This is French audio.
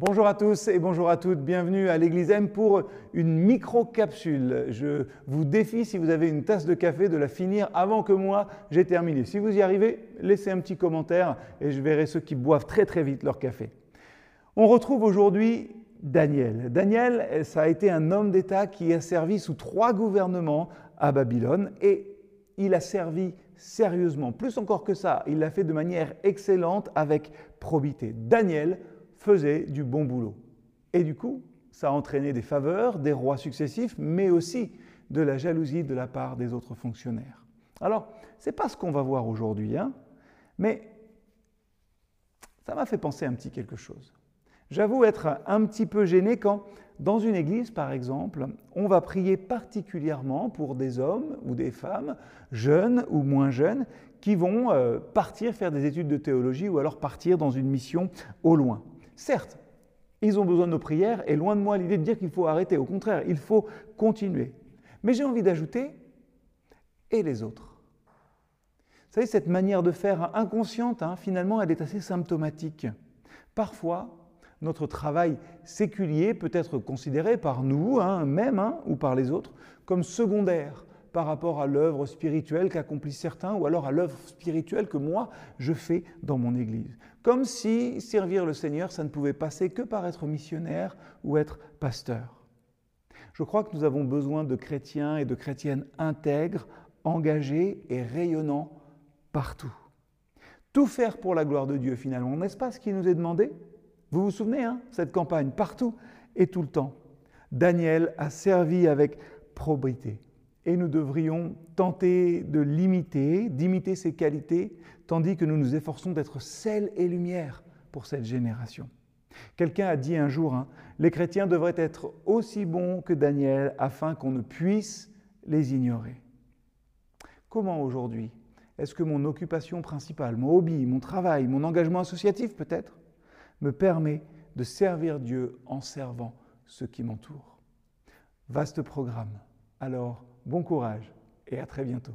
Bonjour à tous et bonjour à toutes, bienvenue à l'Église M pour une micro-capsule. Je vous défie, si vous avez une tasse de café, de la finir avant que moi j'ai terminé. Si vous y arrivez, laissez un petit commentaire et je verrai ceux qui boivent très très vite leur café. On retrouve aujourd'hui Daniel. Daniel, ça a été un homme d'État qui a servi sous trois gouvernements à Babylone et il a servi sérieusement. Plus encore que ça, il l'a fait de manière excellente avec probité. Daniel, faisait du bon boulot. Et du coup, ça a entraîné des faveurs des rois successifs, mais aussi de la jalousie de la part des autres fonctionnaires. Alors, ce n'est pas ce qu'on va voir aujourd'hui, hein, mais ça m'a fait penser un petit quelque chose. J'avoue être un petit peu gêné quand, dans une église par exemple, on va prier particulièrement pour des hommes ou des femmes, jeunes ou moins jeunes, qui vont euh, partir faire des études de théologie ou alors partir dans une mission au loin. Certes, ils ont besoin de nos prières, et loin de moi l'idée de dire qu'il faut arrêter. Au contraire, il faut continuer. Mais j'ai envie d'ajouter, et les autres? Vous savez, cette manière de faire inconsciente, hein, finalement, elle est assez symptomatique. Parfois, notre travail séculier peut être considéré par nous, hein, même, hein, ou par les autres, comme secondaire par rapport à l'œuvre spirituelle qu'accomplissent certains ou alors à l'œuvre spirituelle que moi je fais dans mon Église. Comme si servir le Seigneur, ça ne pouvait passer que par être missionnaire ou être pasteur. Je crois que nous avons besoin de chrétiens et de chrétiennes intègres, engagés et rayonnants partout. Tout faire pour la gloire de Dieu finalement, n'est-ce pas ce qui nous est demandé? Vous vous souvenez, hein, cette campagne, partout et tout le temps. Daniel a servi avec probité et nous devrions tenter de l'imiter, d'imiter ses qualités, tandis que nous nous efforçons d'être sel et lumière pour cette génération. Quelqu'un a dit un jour, hein, les chrétiens devraient être aussi bons que Daniel afin qu'on ne puisse les ignorer. Comment aujourd'hui est-ce que mon occupation principale, mon hobby, mon travail, mon engagement associatif peut-être, me permet de servir Dieu en servant ceux qui m'entourent? Vaste programme. Alors, Bon courage et à très bientôt.